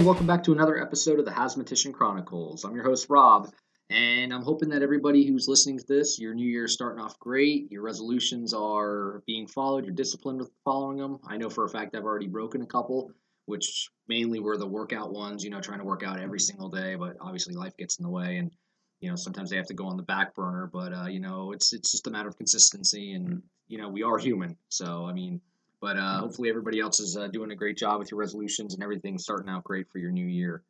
and welcome back to another episode of the Hazmatician Chronicles. I'm your host, Rob, and I'm hoping that everybody who's listening to this, your new year is starting off great, your resolutions are being followed, you're disciplined with following them. I know for a fact I've already broken a couple, which mainly were the workout ones, you know, trying to work out every single day, but obviously life gets in the way and you know sometimes they have to go on the back burner but uh, you know it's it's just a matter of consistency and you know we are human so i mean but uh, hopefully everybody else is uh, doing a great job with your resolutions and everything starting out great for your new year.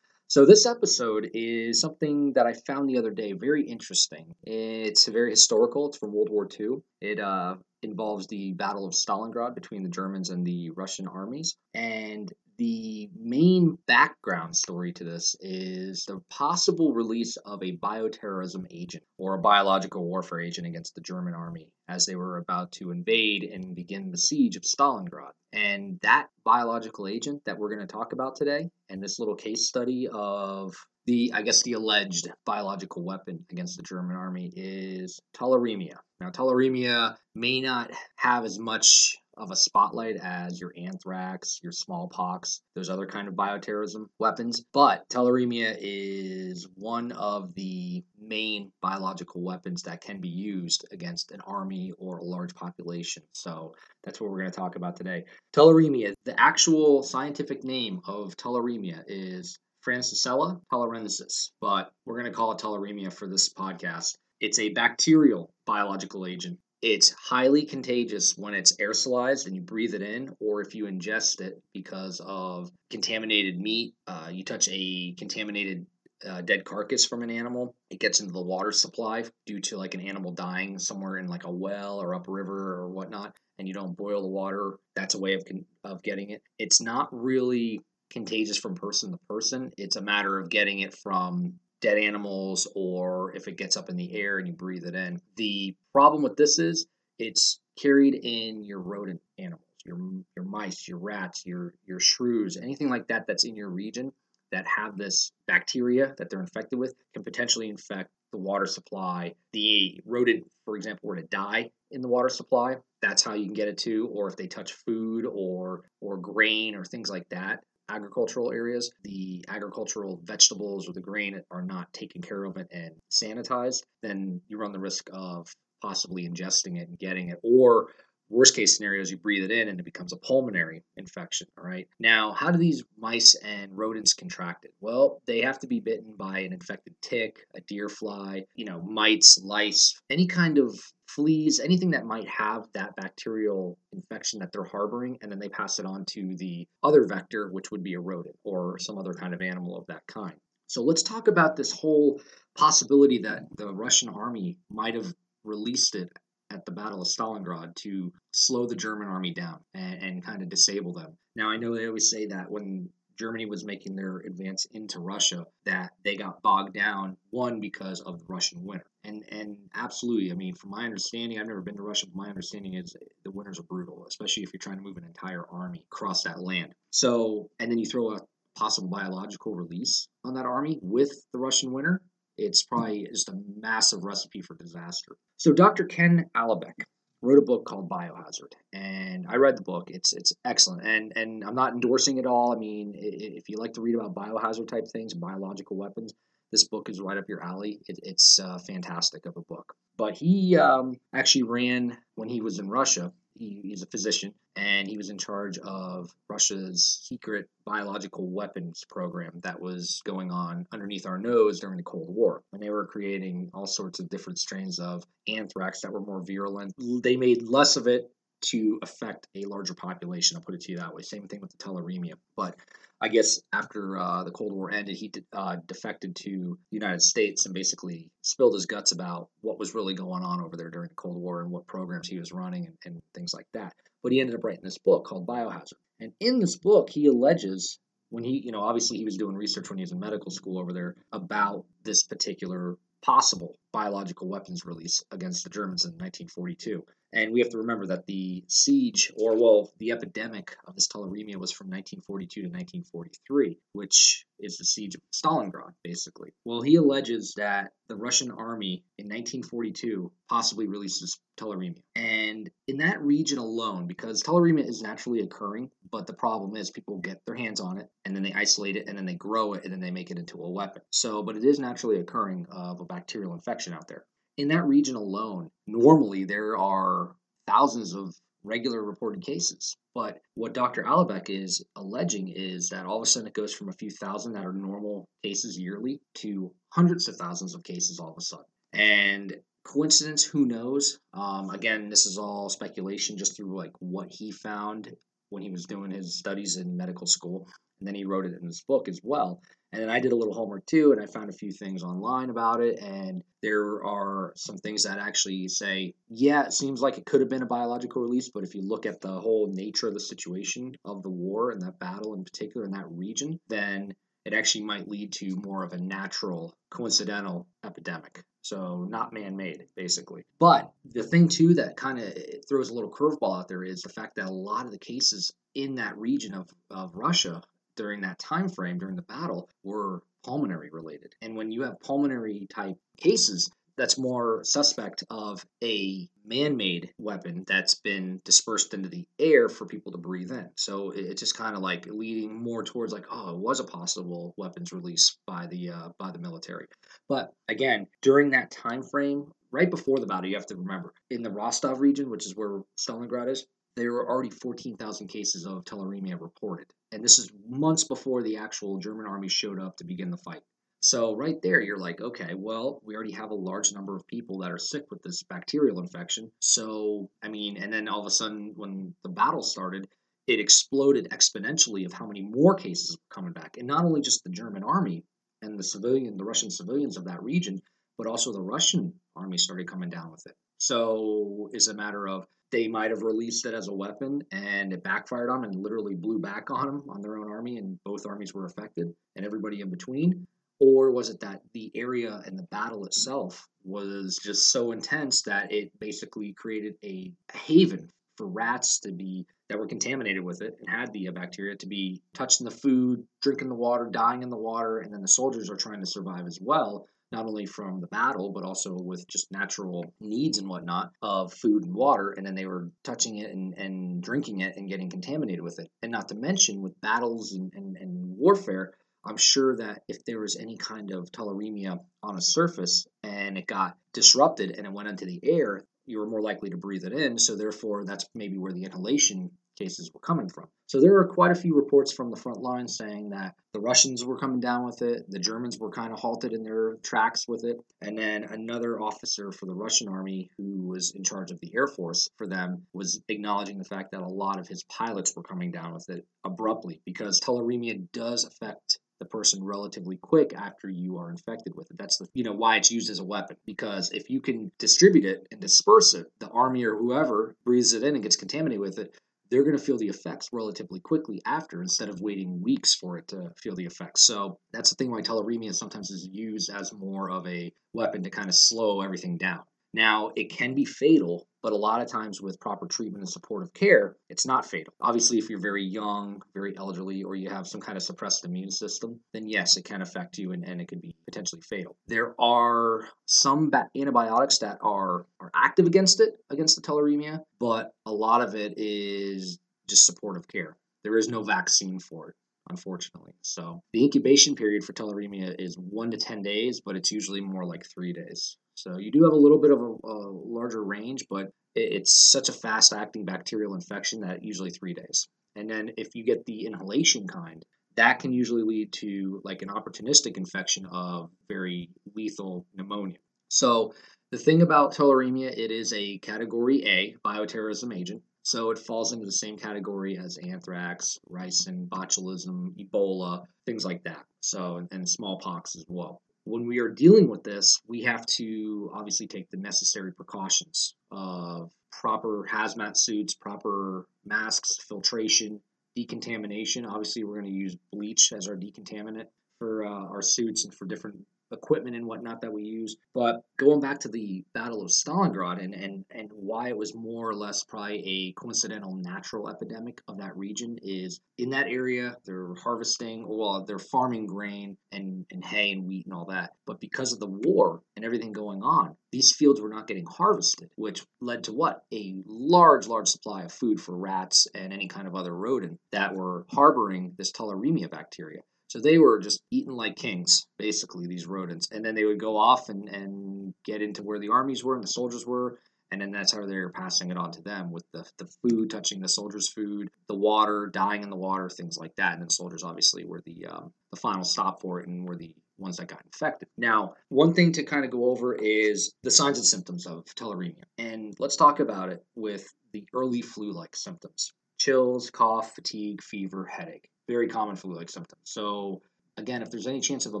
So this episode is something that i found the other day very interesting. It's very historical. It's from world war ii it uh, involves the battle of stalingrad between the germans and the russian armies and the main background story to this is the possible release of a bioterrorism agent or a biological warfare agent against the German army as they were about to invade and begin the siege of Stalingrad. And that biological agent that we're going to talk about today, and this little case study of the, I guess, the alleged biological weapon against the German army is tularemia. Now, tularemia may not have as much of a spotlight as your anthrax, your smallpox, those other kind of bioterrorism weapons. But tularemia is one of the main biological weapons that can be used against an army or a large population. So that's what we're going to talk about today. Tularemia, the actual scientific name of tularemia is Francisella tularensis, but we're going to call it tularemia for this podcast. It's a bacterial biological agent it's highly contagious when it's aerosolized and you breathe it in, or if you ingest it because of contaminated meat. Uh, you touch a contaminated uh, dead carcass from an animal, it gets into the water supply due to like an animal dying somewhere in like a well or upriver or whatnot, and you don't boil the water. That's a way of con- of getting it. It's not really contagious from person to person. It's a matter of getting it from dead animals or if it gets up in the air and you breathe it in. The problem with this is it's carried in your rodent animals, your your mice, your rats, your your shrews, anything like that that's in your region that have this bacteria that they're infected with can potentially infect the water supply. The rodent, for example, were to die in the water supply, that's how you can get it too. Or if they touch food or or grain or things like that, agricultural areas, the agricultural vegetables or the grain are not taken care of and sanitized, then you run the risk of possibly ingesting it and getting it, or worst case scenarios, you breathe it in and it becomes a pulmonary infection. All right. Now, how do these mice and rodents contract it? Well, they have to be bitten by an infected tick, a deer fly, you know, mites, lice, any kind of fleas, anything that might have that bacterial infection that they're harboring, and then they pass it on to the other vector, which would be a rodent or some other kind of animal of that kind. So let's talk about this whole possibility that the Russian army might have released it at the Battle of Stalingrad to slow the German army down and, and kind of disable them. Now, I know they always say that when Germany was making their advance into Russia, that they got bogged down, one, because of the Russian winter. And and absolutely, I mean, from my understanding, I've never been to Russia, but my understanding is the winters are brutal, especially if you're trying to move an entire army across that land. So, and then you throw a possible biological release on that army with the Russian winter, it's probably just a massive recipe for disaster. So Dr. Ken Alibek wrote a book called Biohazard, and I read the book. It's it's excellent, and and I'm not endorsing it all. I mean, if you like to read about biohazard type things, biological weapons, this book is right up your alley. It, it's uh, fantastic of a book. But he um, actually ran when he was in Russia. He, he's a physician, and he was in charge of Russia's secret biological weapons program that was going on underneath our nose during the Cold War. And they were creating all sorts of different strains of anthrax that were more virulent. They made less of it to affect a larger population. I'll put it to you that way. Same thing with the tularemia. But I guess after uh, the Cold War ended, he uh, defected to the United States and basically spilled his guts about what was really going on over there during the Cold War and what programs he was running and, and things like that. But he ended up writing this book called Biohazard. And in this book, he alleges when he, you know, obviously he was doing research when he was in medical school over there about this particular possible biological weapons release against the Germans in 1942. And we have to remember that the siege, or well, the epidemic of this tularemia was from 1942 to 1943, which is the siege of Stalingrad, basically. Well, he alleges that the Russian army in 1942 possibly releases tularemia. And in that region alone, because tularemia is naturally occurring, but the problem is people get their hands on it and then they isolate it and then they grow it and then they make it into a weapon. So, but it is naturally occurring of a bacterial infection out there in that region alone, normally there are thousands of regular reported cases. But what Dr. Alibek is alleging is that all of a sudden it goes from a few thousand that are normal cases yearly to hundreds of thousands of cases all of a sudden. And coincidence, who knows? Um, again, this is all speculation just through like what he found when he was doing his studies in medical school. And then he wrote it in his book as well. And then I did a little homework too, and I found a few things online about it. And there are some things that actually say, yeah, it seems like it could have been a biological release, but if you look at the whole nature of the situation of the war and that battle in particular in that region, then it actually might lead to more of a natural, coincidental epidemic. So, not man made, basically. But the thing, too, that kind of throws a little curveball out there is the fact that a lot of the cases in that region of, of Russia during that time frame during the battle were pulmonary related. And when you have pulmonary type cases, that's more suspect of a man-made weapon that's been dispersed into the air for people to breathe in. So it's just kind of like leading more towards like, oh, it was a possible weapons release by the uh, by the military. But again, during that time frame, right before the battle, you have to remember in the Rostov region, which is where Stalingrad is, there were already 14,000 cases of tularemia reported. And this is months before the actual German army showed up to begin the fight. So, right there, you're like, okay, well, we already have a large number of people that are sick with this bacterial infection. So, I mean, and then all of a sudden, when the battle started, it exploded exponentially of how many more cases were coming back. And not only just the German army and the civilian, the Russian civilians of that region, but also the Russian army started coming down with it. So, it's a matter of they might have released it as a weapon and it backfired on them and literally blew back on them on their own army and both armies were affected and everybody in between. Or was it that the area and the battle itself was just so intense that it basically created a haven for rats to be that were contaminated with it and had the uh, bacteria to be touching the food drinking the water dying in the water and then the soldiers are trying to survive as well not only from the battle, but also with just natural needs and whatnot of food and water. And then they were touching it and, and drinking it and getting contaminated with it. And not to mention with battles and, and, and warfare, I'm sure that if there was any kind of tularemia on a surface and it got disrupted and it went into the air, you were more likely to breathe it in. So therefore, that's maybe where the inhalation cases were coming from. So there are quite a few reports from the front line saying that the Russians were coming down with it, the Germans were kind of halted in their tracks with it, and then another officer for the Russian army who was in charge of the Air Force for them was acknowledging the fact that a lot of his pilots were coming down with it abruptly because tularemia does affect the person relatively quick after you are infected with it. That's the you know why it's used as a weapon because if you can distribute it and disperse it, the army or whoever breathes it in and gets contaminated with it, they're going to feel the effects relatively quickly after instead of waiting weeks for it to feel the effects. So that's the thing why tularemia sometimes is used as more of a weapon to kind of slow everything down. Now, it can be fatal, but a lot of times with proper treatment and supportive care, it's not fatal. Obviously, if you're very young, very elderly, or you have some kind of suppressed immune system, then yes, it can affect you and, and it can be potentially fatal. There are some antibiotics that are, are active against it, against the tularemia, but a lot of it is just supportive care. There is no vaccine for it unfortunately. So the incubation period for tularemia is one to 10 days, but it's usually more like three days. So you do have a little bit of a, a larger range, but it's such a fast acting bacterial infection that usually three days. And then if you get the inhalation kind, that can usually lead to like an opportunistic infection of very lethal pneumonia. So the thing about tularemia, it is a category A bioterrorism agent. So it falls into the same category as anthrax, ricin, botulism, Ebola, things like that. So and smallpox as well when we are dealing with this, we have to obviously take the necessary precautions of proper hazmat suits, proper masks, filtration, decontamination. Obviously, we're going to use bleach as our decontaminant for uh, our suits and for different equipment and whatnot that we use. But going back to the Battle of Stalingrad and, and, and why it was more or less probably a coincidental natural epidemic of that region is in that area, they're harvesting, well, they're farming grain and, and hay and wheat and all that. But because of the war and everything going on, these fields were not getting harvested, which led to what? A large, large supply of food for rats and any kind of other rodent that were harboring this tularemia bacteria. So they were just eaten like kings, basically, these rodents. And then they would go off and, and get into where the armies were and the soldiers were. And then that's how they were passing it on to them with the, the food touching the soldiers' food, the water, dying in the water, things like that. And then soldiers obviously were the, um, the final stop for it and were the ones that got infected. Now, one thing to kind of go over is the signs and symptoms of tularemia. And let's talk about it with the early flu like symptoms chills, cough, fatigue, fever, headache very common flu-like symptoms. So again, if there's any chance of a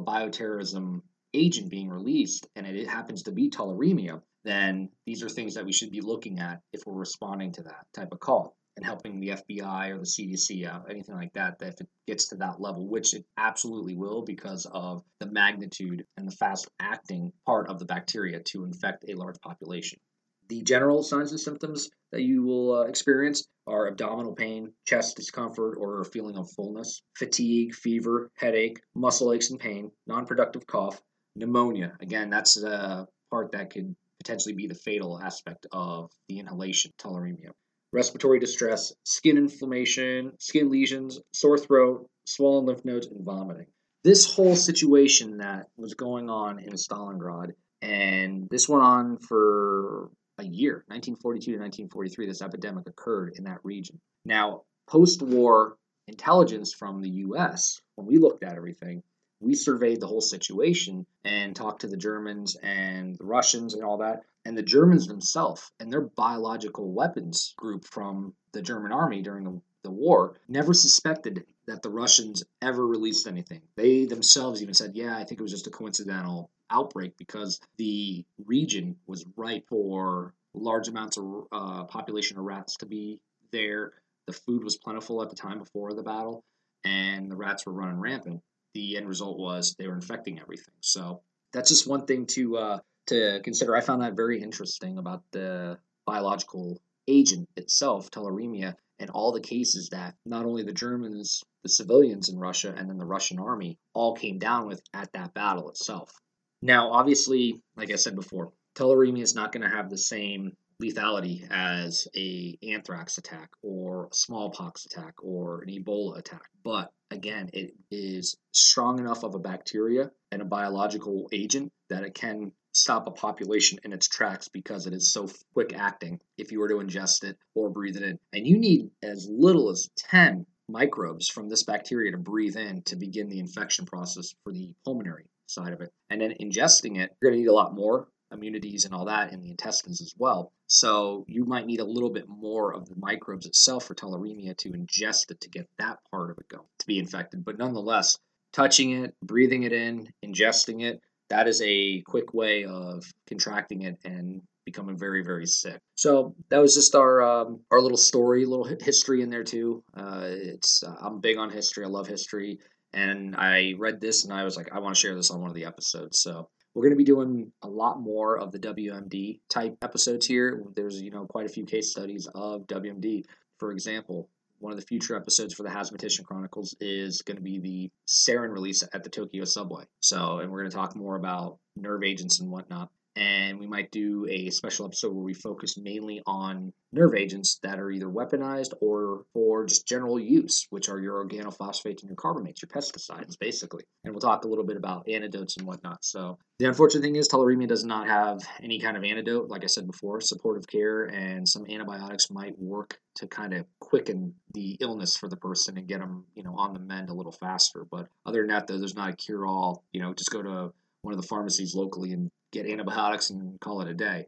bioterrorism agent being released and it happens to be tularemia, then these are things that we should be looking at if we're responding to that type of call and helping the FBI or the CDC out, anything like that, that if it gets to that level, which it absolutely will because of the magnitude and the fast acting part of the bacteria to infect a large population. The general signs and symptoms that you will uh, experience are abdominal pain, chest discomfort or a feeling of fullness, fatigue, fever, headache, muscle aches and pain, non productive cough, pneumonia. Again, that's the part that could potentially be the fatal aspect of the inhalation tularemia. Respiratory distress, skin inflammation, skin lesions, sore throat, swollen lymph nodes, and vomiting. This whole situation that was going on in Stalingrad, and this went on for a year, 1942 to 1943, this epidemic occurred in that region. Now, post war intelligence from the US, when we looked at everything, we surveyed the whole situation and talked to the Germans and the Russians and all that. And the Germans themselves and their biological weapons group from the German army during the, the war never suspected that the Russians ever released anything. They themselves even said, yeah, I think it was just a coincidental outbreak because the region was ripe for large amounts of uh, population of rats to be there. The food was plentiful at the time before the battle, and the rats were running rampant. The end result was they were infecting everything. So that's just one thing to uh, to consider. I found that very interesting about the biological agent itself, tularemia, and all the cases that not only the Germans, the civilians in Russia, and then the Russian army all came down with at that battle itself. Now, obviously, like I said before, tularemia is not going to have the same lethality as a anthrax attack or a smallpox attack or an Ebola attack. But again, it is strong enough of a bacteria and a biological agent that it can stop a population in its tracks because it is so quick acting if you were to ingest it or breathe it in. And you need as little as 10 microbes from this bacteria to breathe in to begin the infection process for the pulmonary side of it. And then ingesting it, you're going to need a lot more immunities and all that in the intestines as well. So you might need a little bit more of the microbes itself for tularemia to ingest it to get that part of it going to be infected. But nonetheless, touching it, breathing it in, ingesting it, that is a quick way of contracting it and becoming very very sick. So that was just our um, our little story, little history in there too. Uh, it's uh, I'm big on history. I love history and I read this and I was like, I want to share this on one of the episodes. So we're going to be doing a lot more of the WMD type episodes here. There's, you know, quite a few case studies of WMD. For example, one of the future episodes for the Hazmatician Chronicles is going to be the sarin release at the Tokyo subway. So, and we're going to talk more about nerve agents and whatnot and we might do a special episode where we focus mainly on nerve agents that are either weaponized or for just general use, which are your organophosphates and your carbamates, your pesticides, basically. And we'll talk a little bit about antidotes and whatnot. So the unfortunate thing is tularemia does not have any kind of antidote. Like I said before, supportive care and some antibiotics might work to kind of quicken the illness for the person and get them, you know, on the mend a little faster. But other than that, though, there's not a cure-all. You know, just go to one of the pharmacies locally and get antibiotics and call it a day.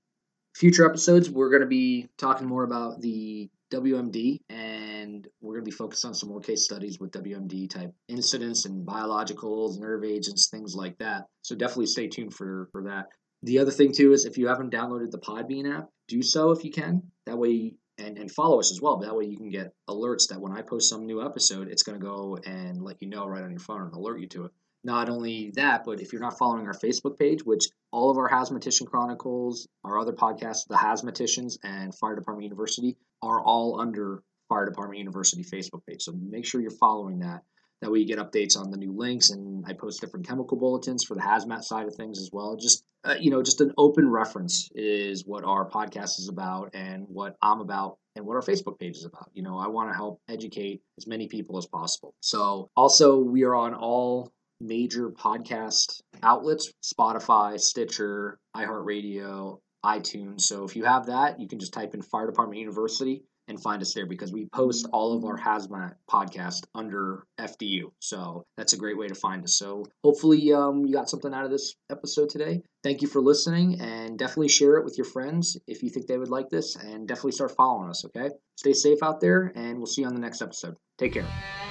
Future episodes, we're going to be talking more about the WMD, and we're going to be focused on some more case studies with WMD type incidents and biologicals, nerve agents, things like that. So definitely stay tuned for, for that. The other thing too is if you haven't downloaded the Podbean app, do so if you can. That way, and, and follow us as well. That way you can get alerts that when I post some new episode, it's going to go and let you know right on your phone and alert you to it. Not only that, but if you're not following our Facebook page, which all of our Hazmatician Chronicles, our other podcasts, The Hazmaticians and Fire Department University, are all under Fire Department University Facebook page. So make sure you're following that. That way you get updates on the new links, and I post different chemical bulletins for the hazmat side of things as well. Just uh, you know, just an open reference is what our podcast is about, and what I'm about, and what our Facebook page is about. You know, I want to help educate as many people as possible. So also we are on all major podcast outlets: Spotify, Stitcher, iHeartRadio, iTunes. So if you have that, you can just type in Fire Department University and find us there because we post all of our hazmat podcast under FDU. So that's a great way to find us. So hopefully um, you got something out of this episode today. Thank you for listening and definitely share it with your friends if you think they would like this and definitely start following us, okay? Stay safe out there and we'll see you on the next episode. Take care.